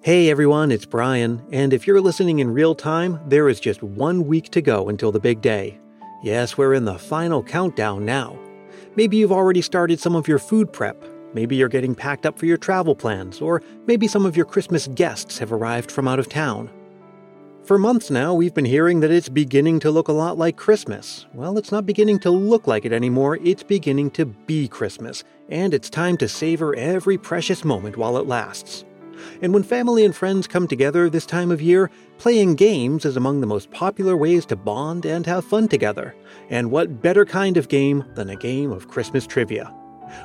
Hey everyone, it's Brian, and if you're listening in real time, there is just one week to go until the big day. Yes, we're in the final countdown now. Maybe you've already started some of your food prep. Maybe you're getting packed up for your travel plans, or maybe some of your Christmas guests have arrived from out of town. For months now, we've been hearing that it's beginning to look a lot like Christmas. Well, it's not beginning to look like it anymore, it's beginning to be Christmas, and it's time to savor every precious moment while it lasts. And when family and friends come together this time of year, playing games is among the most popular ways to bond and have fun together. And what better kind of game than a game of Christmas trivia?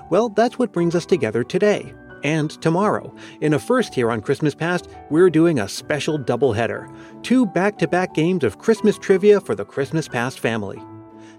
Well, that's what brings us together today. And tomorrow. In a first here on Christmas Past, we're doing a special doubleheader two back to back games of Christmas trivia for the Christmas Past family.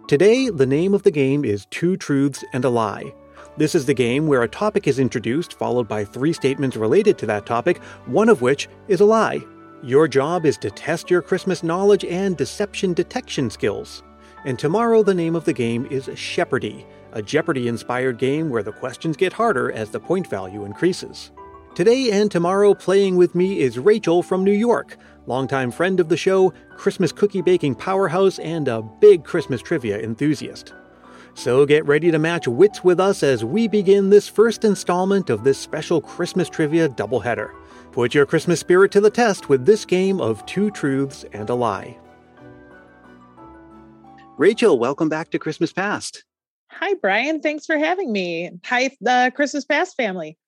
Today, the name of the game is Two Truths and a Lie. This is the game where a topic is introduced, followed by three statements related to that topic, one of which is a lie. Your job is to test your Christmas knowledge and deception detection skills. And tomorrow, the name of the game is Shepardy, a Jeopardy inspired game where the questions get harder as the point value increases. Today and tomorrow, playing with me is Rachel from New York, longtime friend of the show, Christmas cookie baking powerhouse, and a big Christmas trivia enthusiast. So get ready to match wits with us as we begin this first installment of this special Christmas trivia doubleheader. Put your Christmas spirit to the test with this game of two truths and a lie. Rachel, welcome back to Christmas Past. Hi, Brian. Thanks for having me. Hi, the Christmas Past family.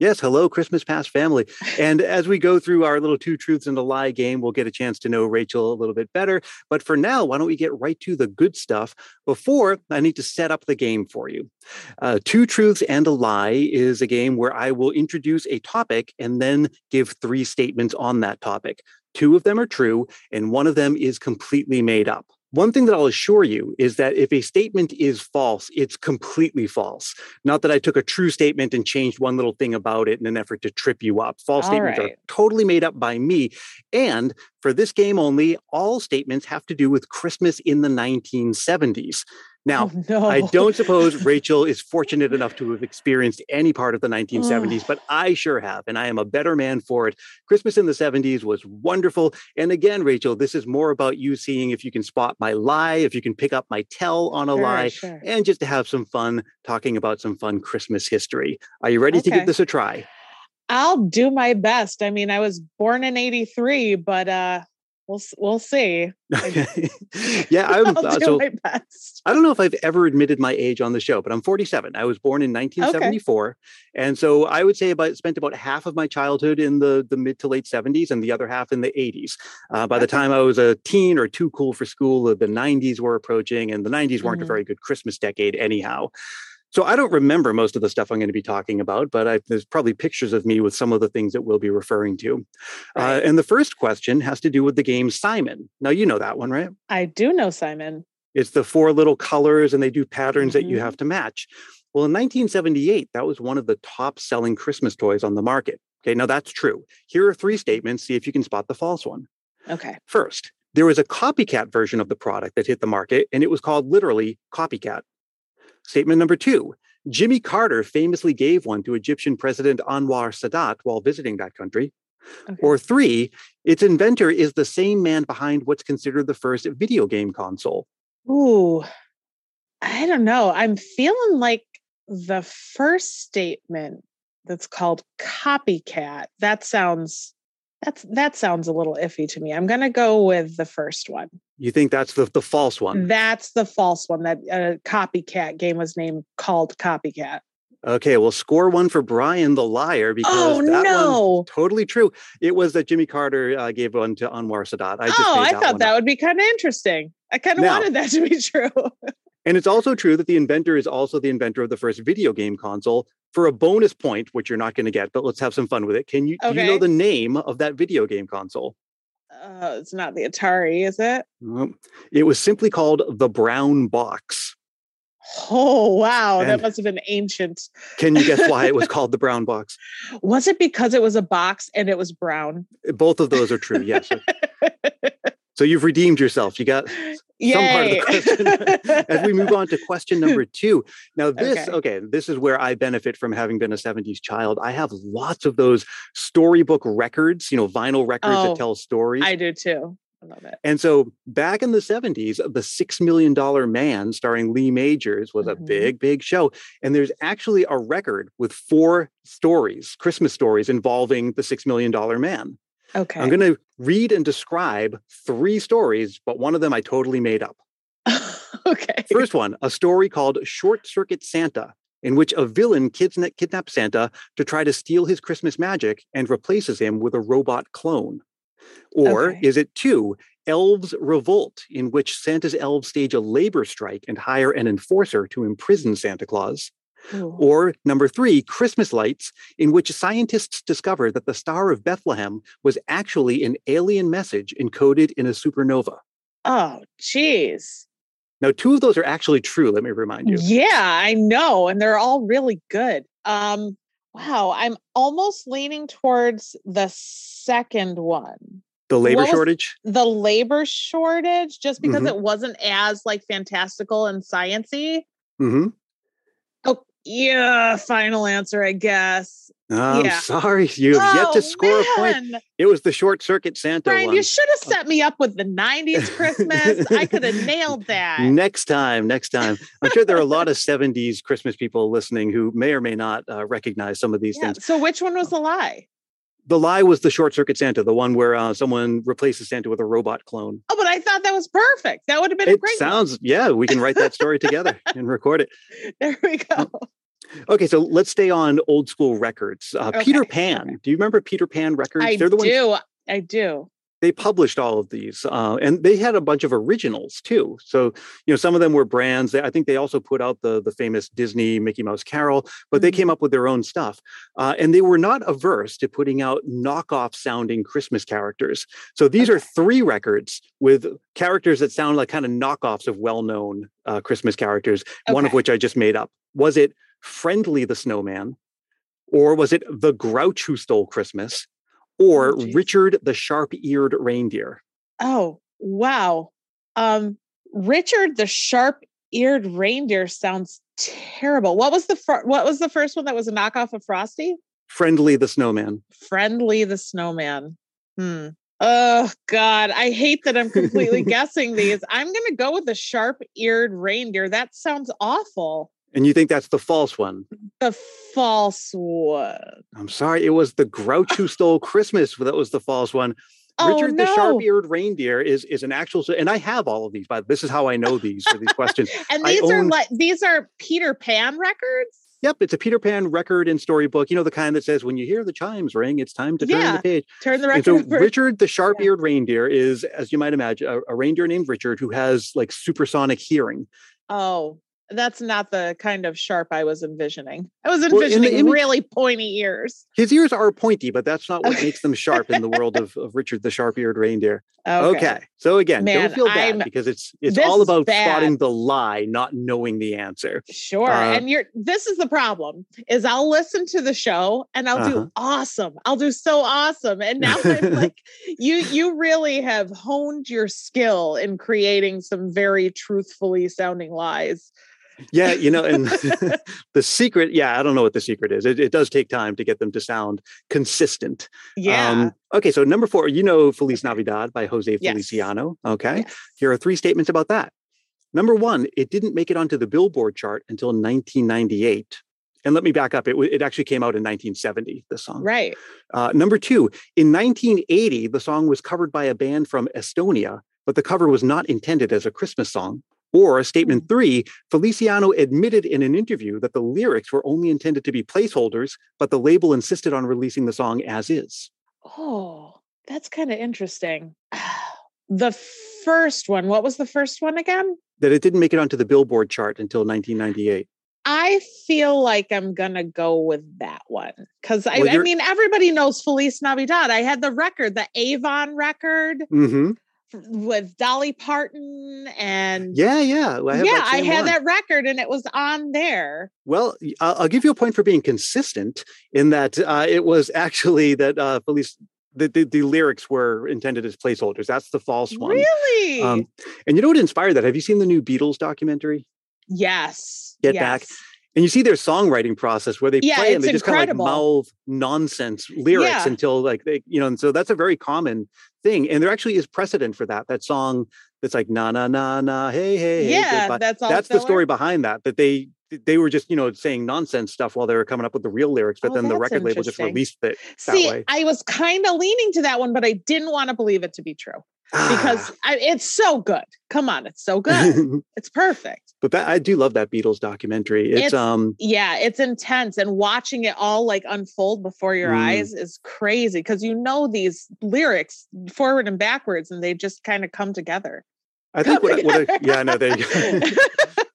Yes, hello, Christmas Past family. And as we go through our little two truths and a lie game, we'll get a chance to know Rachel a little bit better. But for now, why don't we get right to the good stuff before I need to set up the game for you? Uh, two truths and a lie is a game where I will introduce a topic and then give three statements on that topic. Two of them are true, and one of them is completely made up. One thing that I'll assure you is that if a statement is false, it's completely false. Not that I took a true statement and changed one little thing about it in an effort to trip you up. False All statements right. are totally made up by me. And for this game only, all statements have to do with Christmas in the 1970s. Now, Oh, no. I don't suppose Rachel is fortunate enough to have experienced any part of the 1970s, but I sure have, and I am a better man for it. Christmas in the 70s was wonderful. And again, Rachel, this is more about you seeing if you can spot my lie, if you can pick up my tell on a Sure, lie, sure. and just to have some fun talking about some fun Christmas history. Are you ready to give this a try? I'll do my best. I mean, I was born in 83, but uh we'll we'll see. yeah, I'm I'll uh, do so my best. I don't know if I've ever admitted my age on the show, but I'm 47. I was born in 1974, and so I would say about spent about half of my childhood in the the mid to late 70s, and the other half in the 80s. Uh, by the time I was a teen or too cool for school, the 90s were approaching, and the 90s weren't a Mhm. very good Christmas decade anyhow. So I don't remember most of the stuff I'm going to be talking about, but I, there's probably pictures of me with some of the things that we'll be referring to. Uh, and the first question has to do with the game Simon. Now you know that one, right? I do know Simon. It's the four little colors and they do patterns that you Mhm. have to match. Well, in 1978, that was one of the top selling Christmas toys on the market. Okay, now that's true. Here are three statements. See if you can spot the false one. Okay. First, there was a copycat version of the product that hit the market, and it was called literally Copycat. Statement number two Jimmy Carter famously gave one to Egyptian President Anwar Sadat while visiting that country. okay. Or three, its inventor is the same man behind what's considered the first video game console. Ooh. I don't know. I'm feeling like the first statement that's called copycat. That sounds that's that sounds a little iffy to me. I'm going to go with the first one. You think that's the, the false one? That's the false one. That uh, copycat game was named called Copycat. Okay, well, score one for Brian the liar because Oh that no! totally true. It was that Jimmy Carter uh, gave one to Anwar Sadat. I just oh, I thought that up. would be kind of interesting. I kind of wanted that to be true. And it's also true that the inventor is also the inventor of the first video game console. For a bonus point, which you're not going to get, but let's have some fun with it. Can you do you know the name of that video game console? Uh, it's not the Atari, is it? Nope. It was simply called the Brown Box. Oh wow, that must have been ancient. Can you guess why it was called the Brown Box? Was it because it was a box and it was brown? Both of those are true. Yes. So you've redeemed yourself. You got Yay. some part of the question. As we move on to question number two. Now, this, Okay. okay. this is where I benefit from having been a 70s child. I have lots of those storybook records, you know, vinyl records Oh, that tell stories. I do too. I love it. And so back in the 70s, The Six Million Dollar Man, starring Lee Majors, was a Mhm. big, big show. And there's actually a record with four stories, Christmas stories involving the Six Million Dollar Man. Okay. I'm going to read and describe three stories, but one of them I totally made up. okay. First one, a story called Short Circuit Santa, in which a villain kidna- kidnaps Santa to try to steal his Christmas magic and replaces him with a robot clone. Or Okay. is it two, Elves Revolt, in which Santa's elves stage a labor strike and hire an enforcer to imprison Santa Claus? Ooh. Or number three, Christmas Lights, in which scientists discover that the Star of Bethlehem was actually an alien message encoded in a supernova. Oh, geez. Now, two of those are actually true, let me remind you. Yeah, I know. And they're all really good. Um, wow, I'm almost leaning towards the second one. The labor shortage? The labor shortage, just because Mhm. it wasn't as like fantastical and sciency. hmm Oh, yeah, final answer, I guess. I'm Yeah. sorry, you have yet Oh, to score a point. It was the short circuit Santa Brian, one. you should have set me up with the 90s Christmas. I could have nailed that. Next time, next time. I'm sure there are a lot of 70s Christmas people listening who may or may not uh, recognize some of these Yeah. things. So which one was the lie? The lie was the short circuit Santa, the one where uh, someone replaces Santa with a robot clone. Oh, but I thought that was perfect. That would have been a It great one. sounds, yeah, we can write that story together and record it. There we go. Okay, so let's stay on old school records. Uh, Peter Pan. okay. Do you remember Peter Pan records? I They're the ones do. I do. They published all of these uh, and they had a bunch of originals too. So you know some of them were brands. I think they also put out the the famous disney mickey mouse carol but they Mhm. came up with their own stuff uh, and they were not averse to putting out knockoff sounding christmas characters. So these are three records with characters that sound like kind of knockoffs of well-known uh, christmas characters one of which i just made up. Was it friendly the snowman or was it the grouch who stole christmas or Oh. Richard the sharp-eared reindeer. Oh, wow. Um, Richard the sharp-eared reindeer sounds terrible. What was the fir- what was the first one that was a knockoff of Frosty? Friendly the snowman. Friendly the snowman. Hmm. Oh God, I hate that I'm completely guessing these. I'm gonna go with the sharp-eared reindeer. That sounds awful. And you think that's the false one. The false one. I'm sorry, it was the grouch who stole Christmas that was the false one. Oh, Richard the sharp-eared reindeer is is an actual and I have all of these, but this is how I know these for these questions. And I these are own- like these are Peter Pan records. Yep, it's a Peter Pan record and storybook. You know the kind that says when you hear the chimes ring, it's time to turn Yeah, the page. Turn the And record so over. Richard the sharp-eared reindeer is, as you might imagine, a, a reindeer named Richard who has like supersonic hearing. Oh, that's not the kind of sharp I was envisioning. I was envisioning image- really pointy ears. His ears are pointy, but that's not what makes them sharp in the world of, of Richard the sharp-eared reindeer. Okay. Okay. So again, Man, don't feel bad I'm- because it's it's all about spotting the lie, not knowing the answer. Sure. Uh, and you're this is the problem is I'll listen to the show and I'll Uh-huh. do awesome. I'll do so awesome. And now I'm like, you you really have honed your skill in creating some very truthfully sounding lies. Yeah, you know, and the secret, yeah, I don't know what the secret is. It, it does take time to get them to sound consistent. Yeah. Um, okay, so number four, you know Feliz Navidad by Jose Yes. Feliciano. Okay. Yes. Here are three statements about that. Number one, it didn't make it onto the Billboard chart until 1998. And let me back up. It, it actually came out in 1970, the song. Right. Uh, number two, in 1980, the song was covered by a band from Estonia, but the cover was not intended as a Christmas song. Or statement three, Feliciano admitted in an interview that the lyrics were only intended to be placeholders, but the label insisted on releasing the song as is. Oh, that's kind of interesting. The first one, what was the first one again? That it didn't make it onto the Billboard chart until 1998. I feel like I'm gonna go with that one because I, Well, I mean everybody knows Feliz Navidad. I had the record, the Avon record hmm with Dolly Parton, and Yeah, yeah. I have yeah, I had one. that record, and it was on there. Well, I'll, give you a point for being consistent in that uh, it was actually that uh, Feliz the, the, the lyrics were intended as placeholders. That's the false one. Really? Um, and you know what inspired that? Have you seen the new Beatles documentary? yes. Get yes. Back. And you see their songwriting process where they Yeah, play and they just kind of like mouth nonsense lyrics Yeah. until like they, you know, and so that's a very common thing. And there actually is precedent for that. That song that's like na na na na hey hey hey Yeah, goodbye. that's all. that's the story behind that. That they they were just you know saying nonsense stuff while they were coming up with the real lyrics, but Oh, then the record label just released it that See, way. I was kind of leaning to that one, but I didn't want to believe it to be true because I, it's so good. Come on, it's so good. it's perfect. but that I do love that Beatles documentary. It's, It's- um Yeah, it's intense, and watching it all like unfold before your Mm. eyes is crazy because you know these lyrics forward and backwards, and they just kind of come together. I think Come what, I- what I, yeah there you go.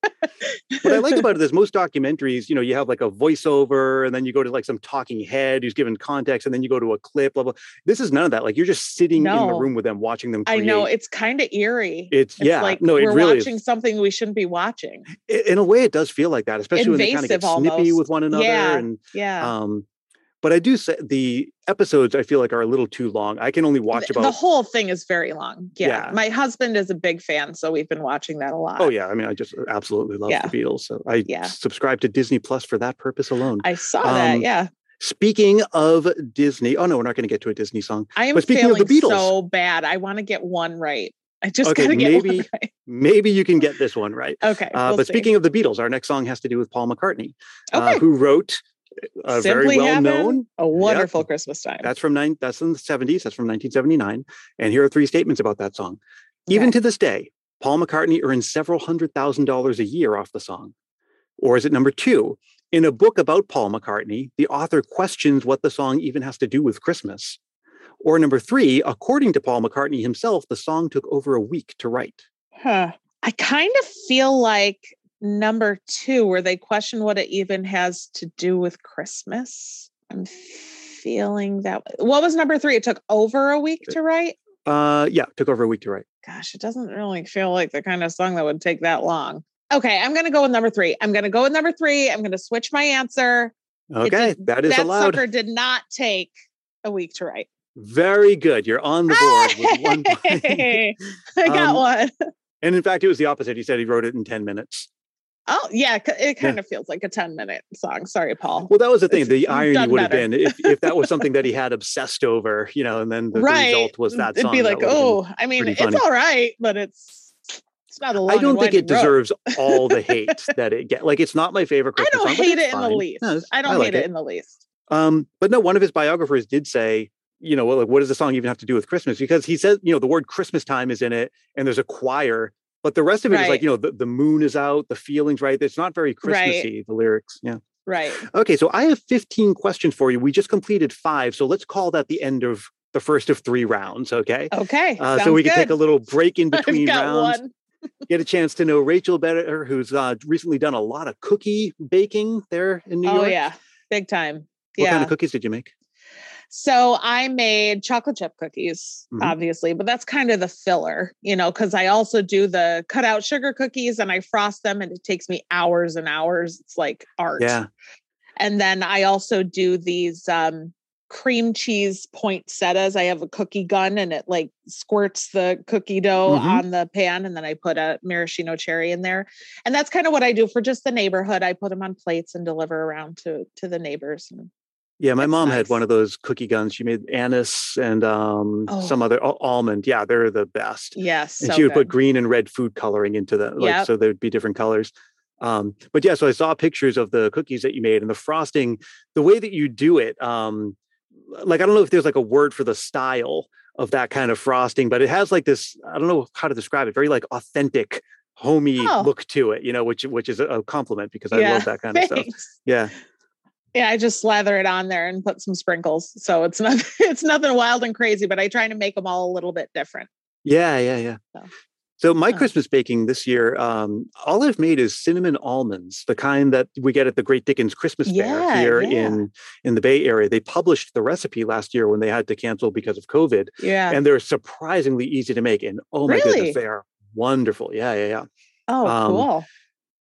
what I like about it is most documentaries, you know, you have like a voiceover and then you go to like some talking head who's given context and then you go to a clip, blah, blah. This is none of that. Like you're just sitting in the room with them watching them I know it's kind of eerie. It's, It's yeah, like no, it we're really watching is. something we shouldn't be watching. In a way, it does feel like that, especially when they kind of get Invasive snippy almost. with one another. Yeah. And, Yeah. um, but I do say the episodes I feel like are a little too long. I can only watch about the whole thing is very long. Yeah. Yeah. My husband is a big fan, so we've been watching that a lot. Oh yeah, I mean, I just absolutely love Yeah. the Beatles. So I Yeah. subscribe to Disney Plus for that purpose alone. I saw that. Um, Yeah. Speaking of Disney, oh no, we're not going to get to a Disney song. I am but speaking of feeling the Beatles- so bad. I want to get one right. I just Okay, gotta get one maybe- right. Maybe you can get this one right. Okay. Uh, we'll but see. speaking of the Beatles, our next song has to do with Paul McCartney, uh, who wrote a very Simply well known. a wonderful Christmas time. That's from nine. That's in the seventies. That's from 1979. And here are three statements about that song. Even to this day, Paul McCartney earns several hundred thousand dollars a year off the song. Or is it number two? In a book about Paul McCartney, the author questions what the song even has to do with Christmas. Or number three, according to Paul McCartney himself, the song took over a week to write. Huh. I kind of feel like number two, where they question what it even has to do with Christmas. I'm feeling that. What was number three? It took over a week to write. Uh, yeah, took over a week to write. Gosh, it doesn't really feel like the kind of song that would take that long. Okay, I'm going to go with number three. I'm going to go with number three. I'm going to switch my answer. Okay, did- that is that allowed. sucker did not take a week to write. Very good. You're on the board with one point. I got Um, one. And in fact, it was the opposite. He said he wrote it in 10 minutes. Oh, yeah. It kind of feels like a 10 minute song. Sorry, Paul. Well, that was the thing. It's The irony would have been if, if that was something that he had obsessed over, you know, and then the, the right. result was that song. It'd song. be that like, would have been- oh, I mean, it's all right, but it's it's not a long I don't think it road. deserves all the hate that it get. Like, it's not my favorite Christmas I don't song, hate it in the least. No, I don't like hate it. in the least. Um, but no, one of his biographers did say, you know, like, what does the song even have to do with Christmas? Because he says, you know, the word Christmas time is in it, and there's a choir, but the rest of it is Right. like, you know, the, the moon is out, the feelings, right? It's not very Right. Christmassy, the lyrics. Yeah. Right. Okay, so I have 15 questions for you. We just completed five, so let's call that the end of the first of three rounds. Okay. Okay. Uh, so we can take a little break in between rounds, one. get a chance to know Rachel better, who's uh, recently done a lot of cookie baking there in New Oh, York. Oh yeah. Big time. What yeah. kind of cookies did you make? So I made chocolate chip cookies, Mhm. obviously, but that's kind of the filler, you know, because I also do the cut out sugar cookies and I frost them and it takes me hours and hours. It's like art. Yeah. And then I also do these um, cream cheese poinsettias. I have a cookie gun and it like squirts the cookie dough Mhm. on the pan. And then I put a maraschino cherry in there. And that's kind of what I do for just the neighborhood. I put them on plates and deliver around to, to the neighbors. And Yeah, my That's mom had one of those cookie guns. She made anise and um, some Oh. other al- almond. Yeah, they're the best. yes. and so she would put green and red food coloring into the like Yep. so there'd be different colors um but yeah so i saw pictures of the cookies that you made and the frosting the way that you do it um like i don't know if there's like a word for the style of that kind of frosting but it has like this i don't know how to describe it very like authentic homey Oh. look to it you know which which is a- compliment because i Yeah, love that kind of stuff yeah Yeah, I just slather it on there and put some sprinkles. So it's not it's nothing wild and crazy, but I try to make them all a little bit different. yeah yeah yeah So, So my. Christmas baking this year, um, all I've made is cinnamon almonds, the kind that we get at the Great Dickens Christmas Fair Yeah, here yeah. in in the Bay Area. They published the recipe last year when they had to cancel because of COVID, Yeah. and they're surprisingly easy to make. And oh my Really? goodness, they are wonderful. Yeah, yeah, yeah. oh, um, cool.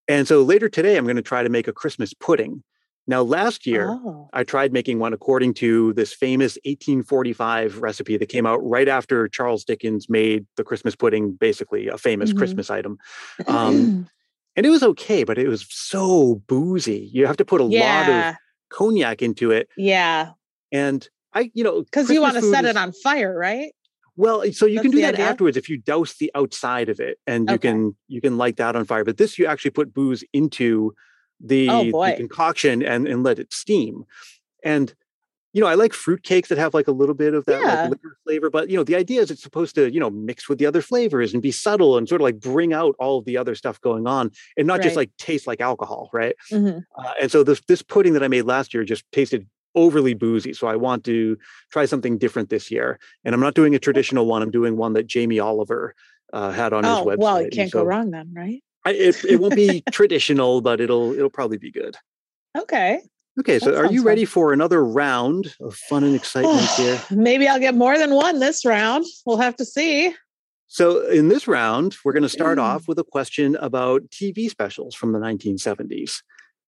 And so later today, I'm going to try to make a Christmas pudding. Now, last year, Oh. I tried making one according to this famous 1845 recipe that came out right after Charles Dickens made the Christmas pudding, basically a famous Mhm. Christmas item. Um, and it was okay, but it was so boozy. You have to put a lot of cognac into it. Yeah. And I, you know, Because you want to set food it is- on fire, right? Well, so you can do that idea? afterwards if you douse the outside of it, and you can you can light that on fire. But this, you actually put booze into the, Oh, the concoction and and let it steam. And you know, I like fruit cakes that have like a little bit of that Yeah. like liquor flavor. But you know, the idea is it's supposed to you know mix with the other flavors and be subtle and sort of like bring out all of the other stuff going on, and not just like taste like alcohol, right? Mhm. Uh, and so this this pudding that I made last year just tasted overly boozy. So I want to try something different this year. And I'm not doing a traditional one. I'm doing one that Jamie Oliver uh, had on his Oh, website. well, you can't go wrong then, right? I, it, it won't be traditional, but it'll it'll probably be good. Okay. Okay, so That are you ready fun. for another round of fun and excitement here? Maybe I'll get more than one this round. We'll have to see. So in this round, we're going to start Mm. off with a question about TV specials from the 1970s.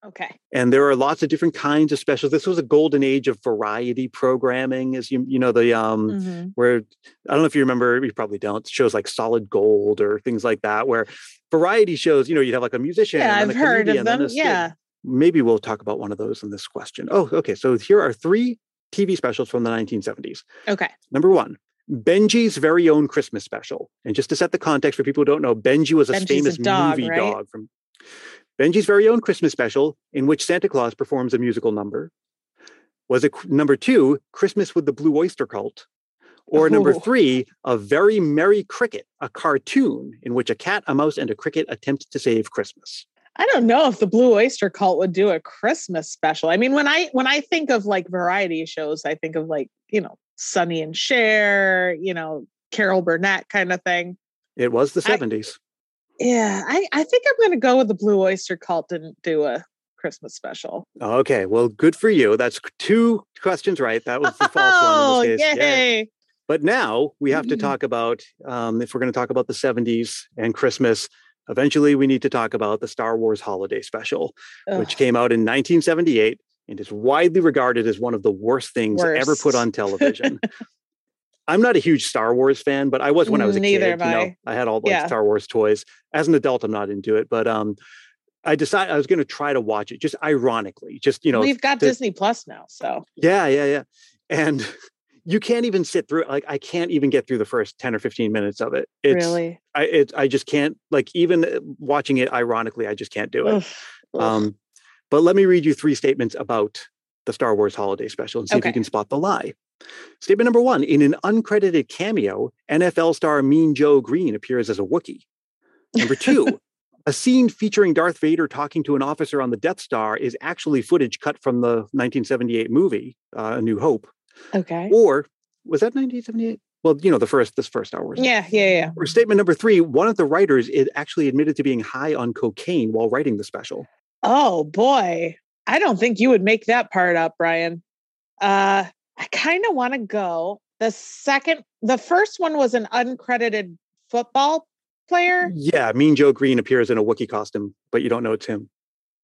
Okay. and there are lots of different kinds of specials. This was a golden age of variety programming, as you you know the um Mhm. where I don't know if you remember, you probably don't shows like Solid Gold or things like that, where variety shows, you know, you'd have like a musician. Yeah, and I've a heard comedian, of them. a. Yeah. Maybe we'll talk about one of those in this question. Oh, okay. So here are three TV specials from the 1970s. Okay. Number one. Benji's very own Christmas special. And just to set the context for people who don't know, Benji was a Benji's a famous dog, movie right? dog from Benji's very own Christmas special, in which Santa Claus performs a musical number. Was it number two, Christmas with the Blue Oyster Cult? Or number Oh. three, A Very Merry Cricket, a cartoon in which a cat, a mouse, and a cricket attempt to save Christmas. I don't know if the Blue Oyster Cult would do a Christmas special. I mean, when I when I think of like variety shows, I think of like, you know, Sonny and Cher, you know, Carol Burnett kind of thing. It was the I- 70s. Yeah, I, I think I'm gonna go with the Blue Oyster Cult didn't do a Christmas special. Okay, well, good for you. That's two questions right. That was the false one. in this case. Yay. yay. But now we have to Mhm. talk about, um, if we're going to talk about the 70s and Christmas, eventually we need to talk about the Star Wars Holiday Special, which came out in 1978 and is widely regarded as one of the worst things ever put on television. I'm not a huge Star Wars fan, but I was when I was a Neither kid. You know, I. Had all like Yeah. Star Wars toys. As an adult, I'm not into it, but um, I decided I was going to try to watch it, just ironically, just you know, We've got the- Disney Plus now, so yeah, yeah, yeah. And you can't even sit through like I can't even get through the first 10 or 15 minutes of it. It's really. I it, I just can't like even uh, watching it ironically, I just can't do it. Um but let me read you three statements about the Star Wars holiday special and see if you can spot the lie. Statement number one In an uncredited cameo, NFL star Mean Joe Greene appears as a Wookiee. Number two, a scene featuring Darth Vader talking to an officer on the Death Star is actually footage cut from the 1978 movie, uh, A New Hope. okay. Or was that 1978? Well, you know, the first, this first Star Wars. Yeah, yeah, yeah. Or statement number three, one of the writers is actually admitted to being high on cocaine while writing the special. Oh boy. I don't think you would make that part up, Brian. Uh I kind of want to go. The second the first one was an uncredited football player. Yeah, Mean Joe Greene appears in a Wookiee costume, but you don't know it's him.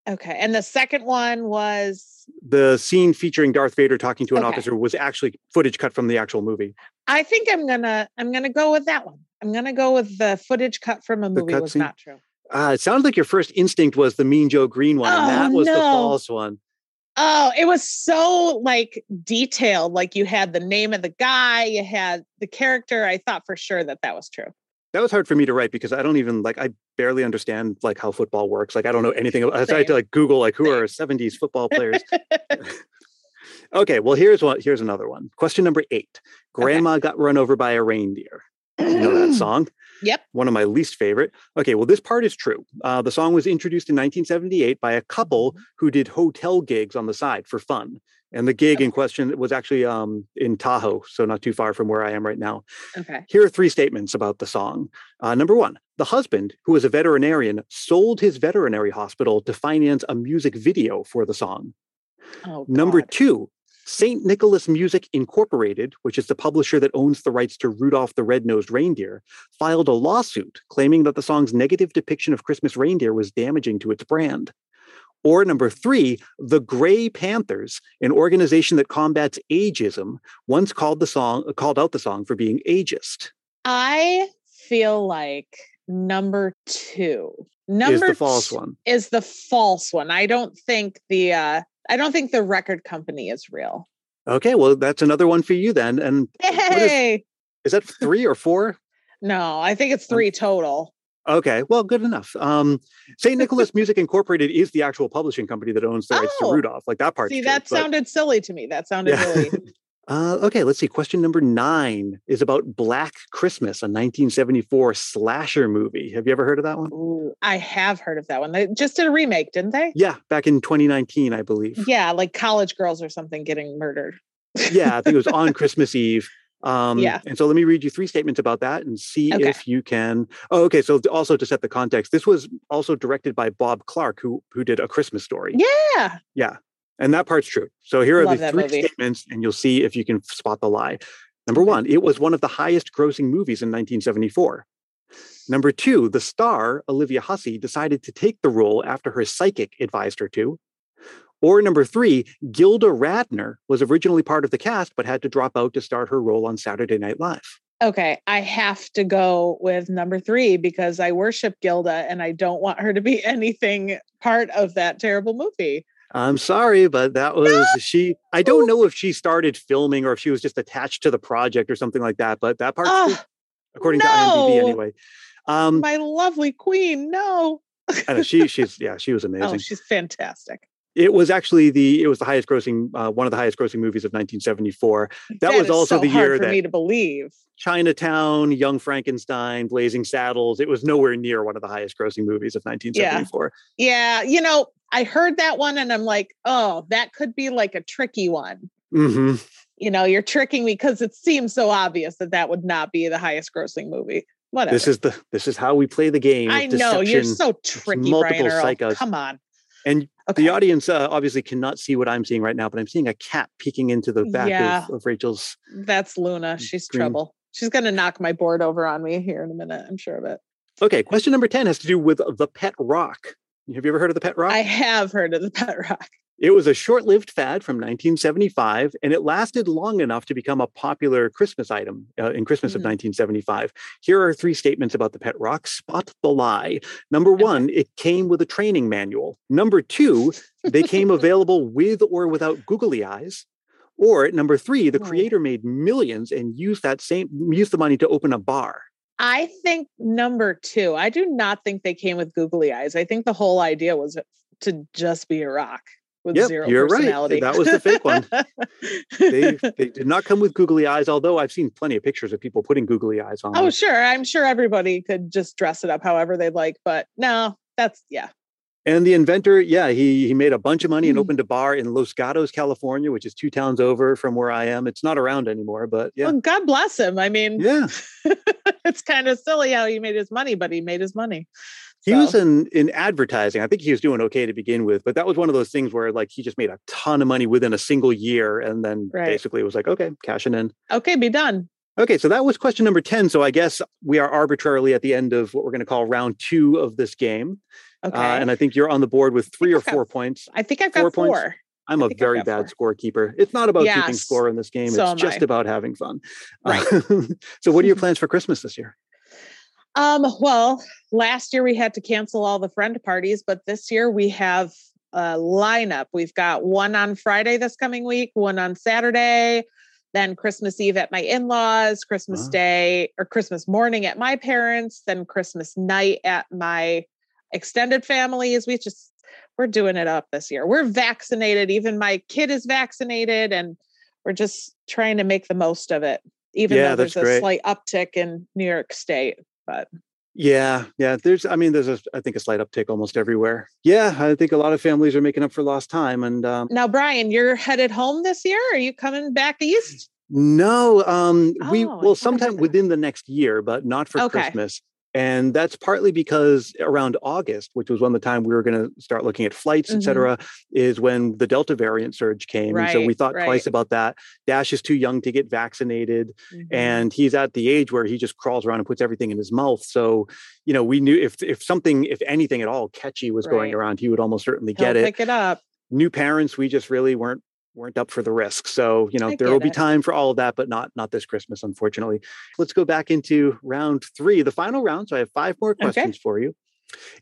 Okay. And the second one was The scene featuring Darth Vader talking to an Okay. officer was actually footage cut from the actual movie. I think I'm gonna I'm gonna go with that one. I'm gonna go with the footage cut from a movie was scene? not true. Uh, it sounds like your first instinct was the Mean Joe Greene one, and Oh, that was the false one. Oh, it was so like detailed. Like you had the name of the guy, you had the character. I thought for sure that that was true. That was hard for me to write because I don't even like I barely understand like how football works. Like I don't know anything. I tried to like Google like who are 70s football players. okay, well here's one. Here's another one. Question number eight. Grandma got run over by a reindeer. You know that song? Yep. One of my least favorite. Okay, well, this part is true. Uh, the song was introduced in 1978 by a couple who did hotel gigs on the side for fun. And the gig in question was actually um, in Tahoe, so not too far from where I am right now. Okay. Here are three statements about the song. Uh, number one, the husband, who was a veterinarian, sold his veterinary hospital to finance a music video for the song. Oh, Number two, St. Nicholas Music Incorporated, which is the publisher that owns the rights to Rudolph the Red-Nosed Reindeer, filed a lawsuit claiming that the song's negative depiction of Christmas reindeer was damaging to its brand. Or number three, the Gray Panthers, an organization that combats ageism, once called the song called out the song for being ageist. I feel like number two. Number is the false one. is the false one. I don't think the uh I don't think the record company is real. Okay, well, that's another one for you then. And Hey. is that three or four? No, I think it's three total. Okay, well, good enough. Um, St. Nicholas Music Incorporated is the actual publishing company that owns the rights Oh. to Rudolph. Like that part. See, that sounded silly to me. That sounded really Uh, okay, let's see. Question number nine is about Black Christmas, a 1974 slasher movie. Have you ever heard of that one? Ooh, I have heard of that one. They just did a remake, didn't they? Yeah, back in 2019, I believe. Yeah, like college girls or something getting murdered. yeah, I think it was on Christmas Eve. Um, Yeah. And so let me read you three statements about that and see Okay. if you can. Oh, okay. So also to set the context, this was also directed by Bob Clark, who who did A Christmas Story. Yeah. Yeah. And that part's true. So here are Love the three movie. statements, and you'll see if you can spot the lie. Number one, it was one of the highest grossing movies in 1974. Number two, the star, Olivia Hussey, decided to take the role after her psychic advised her to. Or number three, Gilda Radner was originally part of the cast, but had to drop out to start her role on Saturday Night Live. Okay, I have to go with number three because I worship Gilda and I don't want her to be anything part of that terrible movie. I'm sorry, but that was she. I don't know if she started filming or if she was just attached to the project or something like that, but that part, Oh, according to IMDb anyway. Um, my lovely queen. No. Know, she she's yeah she was Oh, amazing. she's fantastic. It was actually the it was the highest grossing uh, one of the highest grossing movies of 1974. That was also so the year for that- me to believe. Chinatown, Young Frankenstein, Blazing Saddles. It was nowhere near one of the highest grossing movies of 1974. Yeah, you know, I heard that one and I'm like, oh, that could be like a tricky one. hmm You know, you're tricking me because it seems so obvious that that would not be the highest grossing movie. Whatever. This is the this is how we play the game. I know you're so tricky, multiple Brian Earl. psychos. Come on. And Okay. The audience uh, obviously cannot see what I'm seeing right now, but I'm seeing a cat peeking into the back Yeah. of, of Rachel's. That's Luna. She's Scream. trouble. She's gonna knock my board over on me here in a minute. I'm sure of it. Okay, question number 10 has to do with the pet rock. Have you ever heard of the pet rock? I have heard of the pet rock. It was a short lived fad from 1975, and it lasted long enough to become a popular Christmas item uh, in Christmas of Mhm. 1975. Here are three statements about the pet rock. Spot the lie. Number one, it came with a training manual. Number two, they came available with or without googly eyes. Or number three, the creator made millions and used that same used the money to open a bar. I think number two. I do not think they came with googly eyes. I think the whole idea was to just be a rock with Yep, zero you're right. That was the fake one. They they did not come with googly eyes, although I've seen plenty of pictures of people putting googly eyes on. oh, sure. I'm sure everybody could just dress it up however they'd like, but no, that's yeah. And the inventor, yeah, he he made a bunch of money and Mhm. opened a bar in Los Gatos, California, which is two towns over from where I am. It's not around anymore, but yeah, Well, God bless him. I mean, yeah. it's kind of silly how he made his money, but he made his money. He was in in advertising. I think he was doing okay to begin with, but that was one of those things where like he just made a ton of money within a single year, and then Right. basically it was like, okay, cashing in. okay, be done. Okay, so that was question number 10. So I guess we are arbitrarily at the end of what we're going to call round two of this game. Okay. Uh, and I think you're on the board with three or got four points. I think I've four got four. points. I'm a think I've very bad four. scorekeeper. It's not about keeping score in this game. so it's just I. about having fun. Right. Uh, so what are your plans for Christmas this year? Um, well, last year we had to cancel all the friend parties, but this year we have a lineup. We've got one on Friday this coming week, one on Saturday, then Christmas Eve at my in-laws, Christmas Wow. Day or Christmas morning at my parents, then Christmas night at my extended families. We just we're doing it up this year. We're vaccinated. Even my kid is vaccinated, and we're just trying to make the most of it. Even Yeah, though there's that's great. a slight uptick in New York State, but Yeah, yeah. There's, I mean, there's a, I think a slight uptick almost everywhere. Yeah, I think a lot of families are making up for lost time. And um, Now, Brian, you're headed home this year? Are you coming back east? no, um, we Oh, I will sometime within the next year, but not for Okay. Christmas. And that's partly because around August, which was when the time we were going to start looking at flights, Mhm. et cetera, is when the Delta variant surge came. and so we thought right. twice about that. Dash is too young to get vaccinated Mhm. and he's at the age where he just crawls around and puts everything in his mouth. So, you know, we knew if if something, if anything at all catchy was going around, he would almost certainly He'll get it. pick it up. New parents, we just really weren't weren't up for the risk. So, you know, there will get be time for all of that, but not not this Christmas, unfortunately. Let's go back into round three, the final round. So I have five more Okay. questions for you.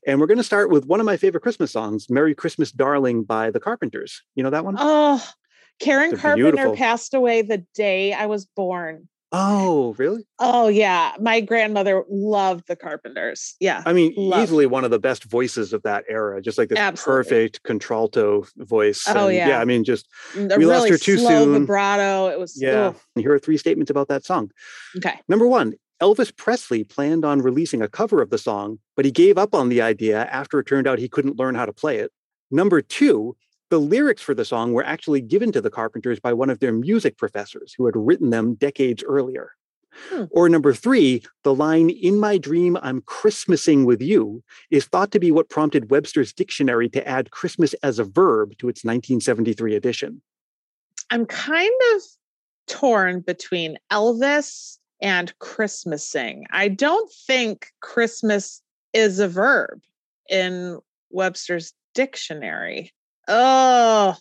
And we're going to start with one of my favorite Christmas songs, Merry Christmas, Darling by the Carpenters. You know that one? Oh, Karen They're Carpenter beautiful. passed away the day I was born. Oh, really? Oh yeah, my grandmother loved the Carpenters. Yeah. I mean, Love. easily one of the best voices of that era. Just like this Absolutely. perfect contralto voice. Oh, And yeah. I mean, just mm, The we lost her too slow soon. vibrato. It was yeah. ugh. Here are three statements about that song. okay. Number one, Elvis Presley planned on releasing a cover of the song, but he gave up on the idea after it turned out he couldn't learn how to play it. Number two, the lyrics for the song were actually given to the Carpenters by one of their music professors who had written them decades earlier. Hmm. Or number three, the line, In my dream, I'm Christmasing with you, is thought to be what prompted Webster's dictionary to add Christmas as a verb to its 1973 edition. I'm kind of torn between Elvis and Christmasing. I don't think Christmas is a verb in Webster's dictionary. Oh,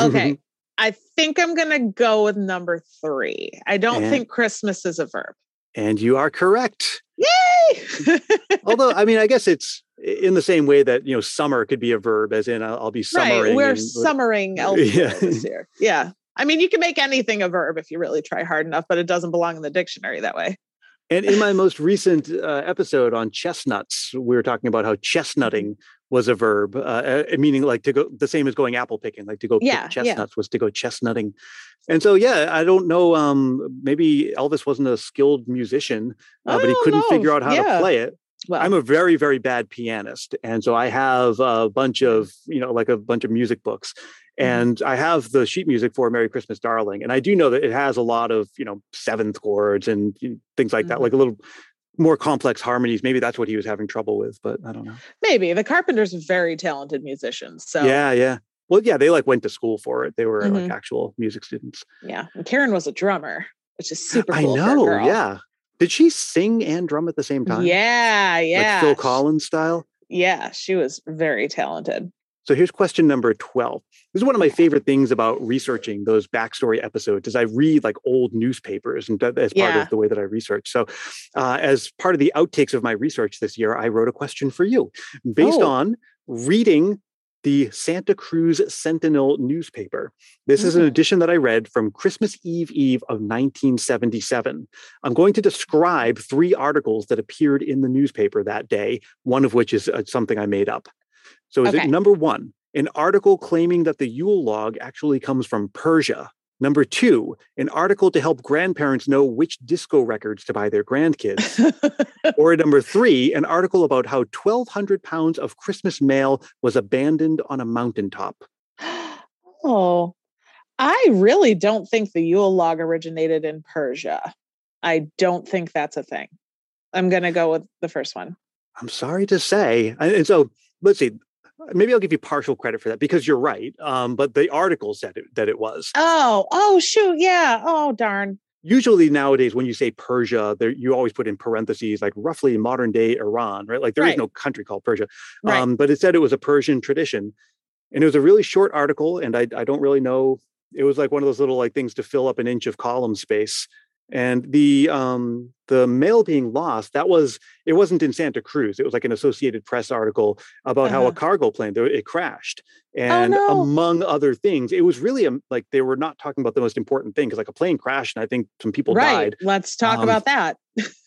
okay. I think I'm going to go with number three. I don't And- think Christmas is a verb. and you are correct. Yay! Although, I mean, I guess it's in the same way that you know, summer could be a verb, as in I'll, I'll be summering. right. We're and- summering Yeah. this year. Yeah. I mean, you can make anything a verb if you really try hard enough, but it doesn't belong in the dictionary that way. And in my most recent uh, episode on chestnuts, we were talking about how chestnutting was a verb, uh, uh, meaning like to go the same as going apple picking, like to go Yeah, pick yeah. chestnuts was to go chestnutting. And so, yeah, I don't know. Um, maybe Elvis wasn't a skilled musician, uh, but he don't couldn't figure out how Yeah. to play it. Well, I'm a very, very bad pianist. And so I have a bunch of, you know, like a bunch of music books. Mhm. And I have the sheet music for Merry Christmas, Darling. And I do know that it has a lot of, you know, seventh chords and know, things like that, Mhm. like a little more complex harmonies. Maybe that's what he was having trouble with, but I don't know. maybe the Carpenters are very talented musicians. So Yeah, yeah. Well, yeah, they like went to school for it. They were Mhm. like actual music students. yeah. And Karen was a drummer, which is super I cool. a know. Yeah. Did she sing and drum at the same time? Yeah, Like yeah. Phil Collins style? Yeah, she was very talented. So here's question number 12. This is one of my favorite things about researching those backstory episodes is I read like old newspapers and as part Yeah. of the way that I research. So uh, as part of the outtakes of my research this year, I wrote a question for you based Oh. on reading the Santa Cruz Sentinel newspaper. This is an Mm. edition that I read from Christmas Eve Eve of 1977. I'm going to describe three articles that appeared in the newspaper that day, one of which is uh, something I made up. So is Okay. it number one, an article claiming that the Yule log actually comes from Persia? Number two, an article to help grandparents know which disco records to buy their grandkids. or number three, an article about how 1,200 pounds of Christmas mail was abandoned on a mountaintop. oh, I really don't think the Yule log originated in Persia. I don't think that's a thing. I'm going to go with the first one. I'm sorry to say. And and so let's see. Maybe I'll give you partial credit for that because you're right. Um, but the article said it, that it was. Oh, oh, shoot. Yeah. Oh, darn. Usually nowadays, when you say Persia, there you always put in parentheses like roughly modern day Iran, right? Like there is Right. no country called Persia. Right. Um, but it said it was a Persian tradition, and it was a really short article, and I I don't really know. It was like one of those little like things to fill up an inch of column space. And the um the mail being lost, that was it wasn't in Santa Cruz. It was like an Associated Press article about how a Uh-huh. cargo plane it crashed. And no. among other things, it was really um, like they were not talking about the most important thing because like a plane crashed and I think some people right. died. Let's talk Um, about that.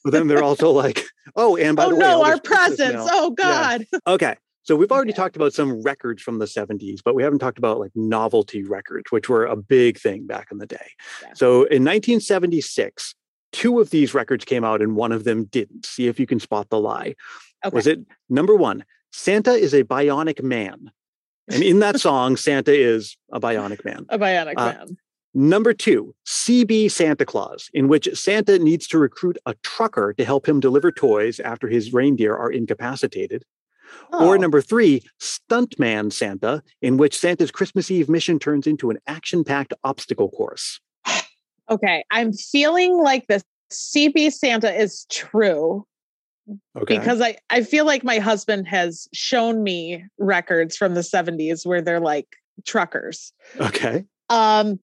But then they're also like, oh, and by oh, the way, no, our presents. mail- Oh, God. Okay. So we've already Okay. talked about some records from the 70s, but we haven't talked about like novelty records, which were a big thing back in the day. Yeah. So in 1976, two of these records came out and one of them didn't. See if you can spot the lie. Okay. Was it number one, Santa is a bionic man? And in that song, Santa is a bionic man. a bionic Uh, man. Number two, CB Santa Claus, in which Santa needs to recruit a trucker to help him deliver toys after his reindeer are incapacitated. Oh, Or number three, Stuntman Santa, in which Santa's Christmas Eve mission turns into an action packed obstacle course. okay. I'm feeling like the CB Santa is true Okay. because I, I feel like my husband has shown me records from the 70s where they're like truckers. okay. Um,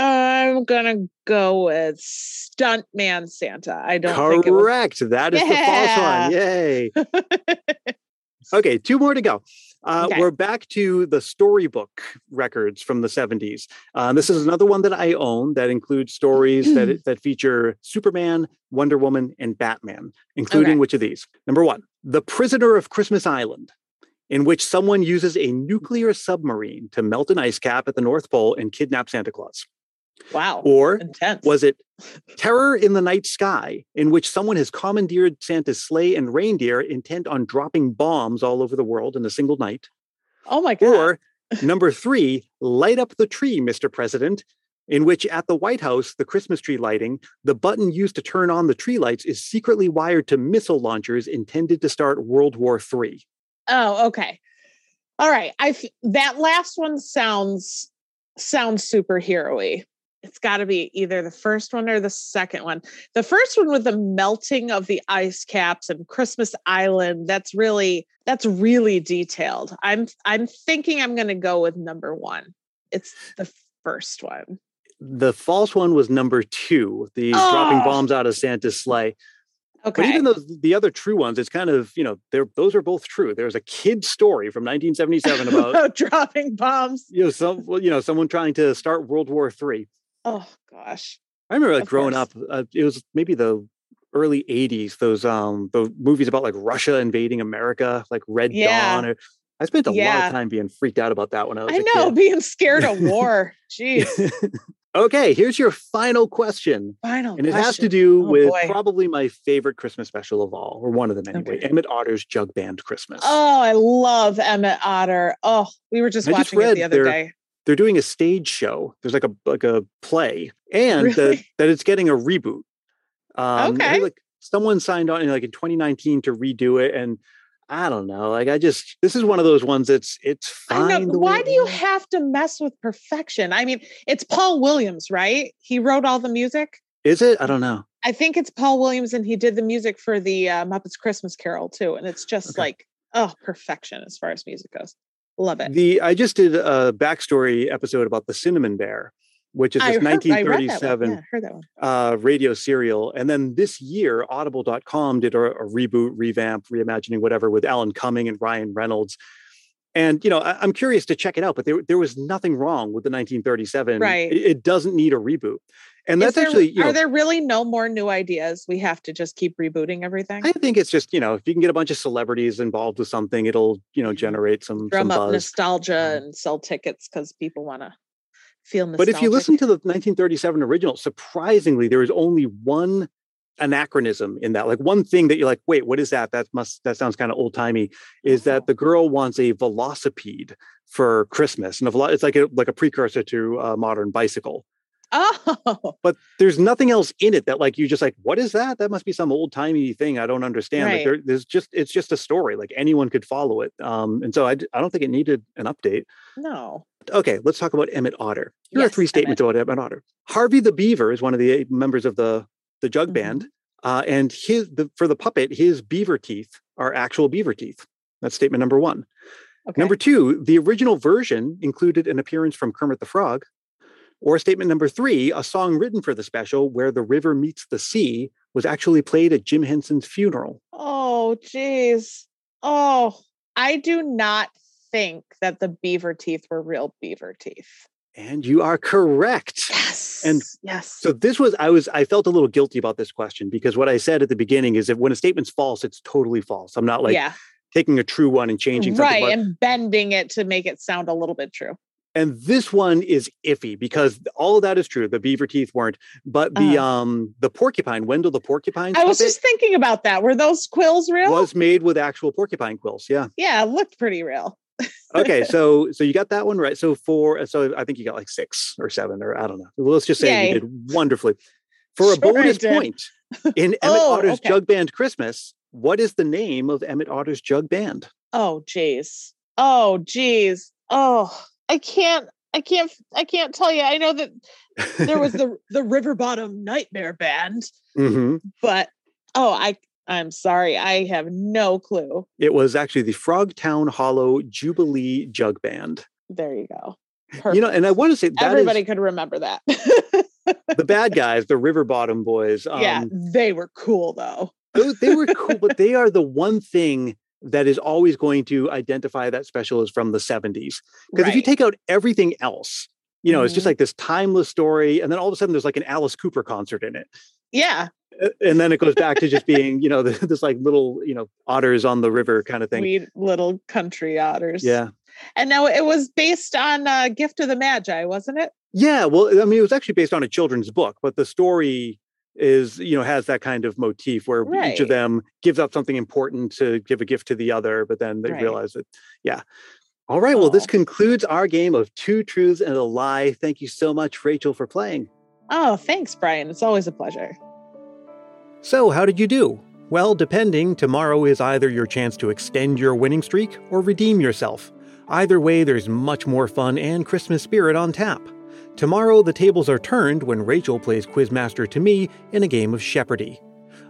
I'm gonna go with Stuntman Santa. I don't think it was Correct. That is the false one. Yay. Okay, two more to go. Uh, Okay. We're back to the storybook records from the 70s. Uh, this is another one that I own that includes stories that, that feature Superman, Wonder Woman, and Batman, including Okay. which of these? Number one, The Prisoner of Christmas Island, in which someone uses a nuclear submarine to melt an ice cap at the North Pole and kidnap Santa Claus. Wow. Or intense. was it Terror in the Night Sky, in which someone has commandeered Santa's sleigh and reindeer intent on dropping bombs all over the world in a single night? oh my god. Or number three, Light Up the Tree, Mr. President, in which at the White House, the Christmas tree lighting, the button used to turn on the tree lights is secretly wired to missile launchers intended to start World War III. Oh, okay. All right. I that last one sounds sounds superhero-y. It's got to be either the first one or the second one. The first one with the melting of the ice caps and Christmas Island, that's really that's really detailed. I'm I'm thinking I'm going to go with number 1. It's the first one. The false one was number two, the dropping Oh. bombs out of Santa's sleigh. Okay. But even those the other true ones, it's kind of, you know, they're those are both true. There's a kid story from 1977 about About dropping bombs. you know some well, you know someone trying to start World War Three. Oh gosh. I remember like Of growing course. up, uh, it was maybe the early 80s those um those movies about like Russia invading America, like Red Yeah. Dawn or I spent a lot of time being freaked out about that when I was I know, kid. being scared of war. Jeez. okay, here's your final question. Final And it has to do Oh, with boy. probably my favorite Christmas special of all, or one of them anyway. Okay. Emmet Otter's Jug Band Christmas. Oh, I love Emmet Otter. Oh, we were just I just watching it the other their- day. They're doing a stage show. There's like a like a play, and that, Really? that it's getting a reboot. Um, Okay. Like someone signed on in like in 2019 to redo it, and I don't know. Like I just this is one of those ones that's it's fine. I know. Why do you have to mess with perfection? I mean, it's Paul Williams, right? He wrote all the music. Is it? I don't know. I think it's Paul Williams, and he did the music for the uh, Muppets Christmas Carol too. And it's just Okay. like, oh, perfection as far as music goes. Love it. The I just did a backstory episode about the Cinnamon Bear, which is this heard, I read that one. 1937 Yeah, heard that one. uh, radio serial. And then this year, Audible.com did a, a reboot, revamp, reimagining, whatever, with Alan Cumming and Ryan Reynolds. And you know, I, I'm curious to check it out, but there there was nothing wrong with the 1937. Right. It, it doesn't need a reboot, and that's there- actually you are there really no more new ideas? We have to just keep rebooting everything. I think it's just you know if you can get a bunch of celebrities involved with something, it'll you know generate some, some drum up buzz. nostalgia um and sell tickets because people want to feel nostalgic. But if you listen to the 1937 original, surprisingly, there is only one anachronism in that. Like one thing that you're like, wait, what is that? That must that sounds kind of old timey. Is that the girl wants a velocipede for Christmas, and a velo- it's like a like a precursor to a modern bicycle. oh, But there's nothing else in it that like you just like, what is that? That must be some old timey thing I don't understand. Like Right. there, there's just it's just a story. Like anyone could follow it. Um, and so i i don't think it needed an update. no. Okay, let's talk about Emmet Otter. Here are three statements about Emmet Otter. Harvey the Beaver is one of the members of the the Jug Mhm. Band, uh, and his the, for the puppet, his beaver teeth are actual beaver teeth. That's statement number one. Okay. Number two, the original version included an appearance from Kermit the Frog. Or statement number three, a song written for the special where the river meets the sea was actually played at Jim Henson's funeral. Oh, geez. Oh, I do not think that the beaver teeth were real beaver teeth. And you are correct. Yes. And yes. So this was I was I felt a little guilty about this question because what I said at the beginning is that when a statement's false, it's totally false. I'm not like yeah. taking a true one and changing. Right. but- And bending it to make it sound a little bit true. and this one is iffy because all of that is true. The beaver teeth weren't, but the Uh-huh. um the porcupine, Wendell the porcupine I was just thinking about that. Were those quills real? was made with actual porcupine quills. Yeah. yeah, it looked pretty real. Okay, so so you got that one right. So for so I think you got like six or seven or I don't know. Let's just say Yay. you did wonderfully. For a Sure bonus point in Emmet Oh, Otter's okay. Jug Band Christmas, what is the name of Emmet Otter's Jug Band? Oh, jeez. Oh, jeez. Oh, I can't. I can't. I can't tell you. I know that there was the the River Bottom Nightmare Band, Mhm. but oh, I I'm sorry. I have no clue. It was actually the Frogtown Hollow Jubilee Jug Band. There you go. You know, and I want to say that is Everybody could remember that. the bad guys, the River Bottom boys. Um, yeah, they were cool though. they, they were cool, but they are the one thing that is always going to identify that special as from the 70s. Because if you take out everything else, you know, it's just Mhm. like this timeless story. And then all of a sudden there's like an Alice Cooper concert in it. yeah, And then it goes back to just being, you know, this like little, you know, otters on the river kind of thing. we little country otters. yeah. and now it was based on uh, Gift of the Magi, wasn't it? Yeah. Well, I mean, it was actually based on a children's book, but the story is, you know, has that kind of motif where each of them gives up something important to give a gift to the other, but then they Right. realize that, yeah. All right. Well, this Oh. concludes our game of two truths and a lie. Thank you so much, Rachel, for playing. Oh, thanks, Brian. It's always a pleasure. So, how did you do? Well, depending, tomorrow is either your chance to extend your winning streak or redeem yourself. Either way, there's much more fun and Christmas spirit on tap. Tomorrow, the tables are turned when Rachel plays Quizmaster to me in a game of Jeopardy.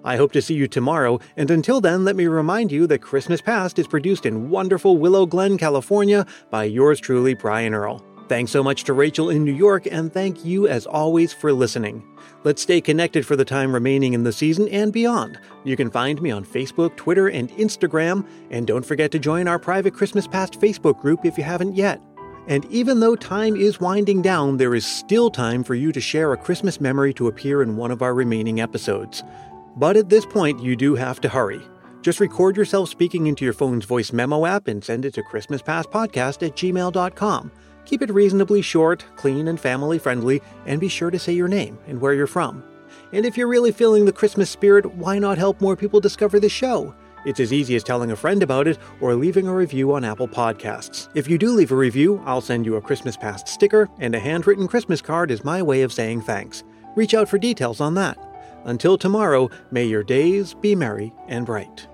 I hope to see you tomorrow, and until then, let me remind you that Christmas Past is produced in wonderful Willow Glen, California by yours truly, Brian Earl. Thanks so much to Rachel in New York, and thank you as always for listening. Let's stay connected for the time remaining in the season and beyond. You can find me on Facebook, Twitter, and Instagram, and don't forget to join our private Christmas Past Facebook group if you haven't yet. And even though time is winding down, there is still time for you to share a Christmas memory to appear in one of our remaining episodes. But at this point, you do have to hurry. Just record yourself speaking into your phone's voice memo app and send it to ChristmasPastPodcast at gmail.com. Keep it reasonably short, clean, and family friendly, and be sure to say your name and where you're from. And if you're really feeling the Christmas spirit, why not help more people discover the show? It's as easy as telling a friend about it or leaving a review on Apple Podcasts. If you do leave a review, I'll send you a Christmas Past sticker, and a handwritten Christmas card is my way of saying thanks. Reach out for details on that. Until tomorrow, may your days be merry and bright.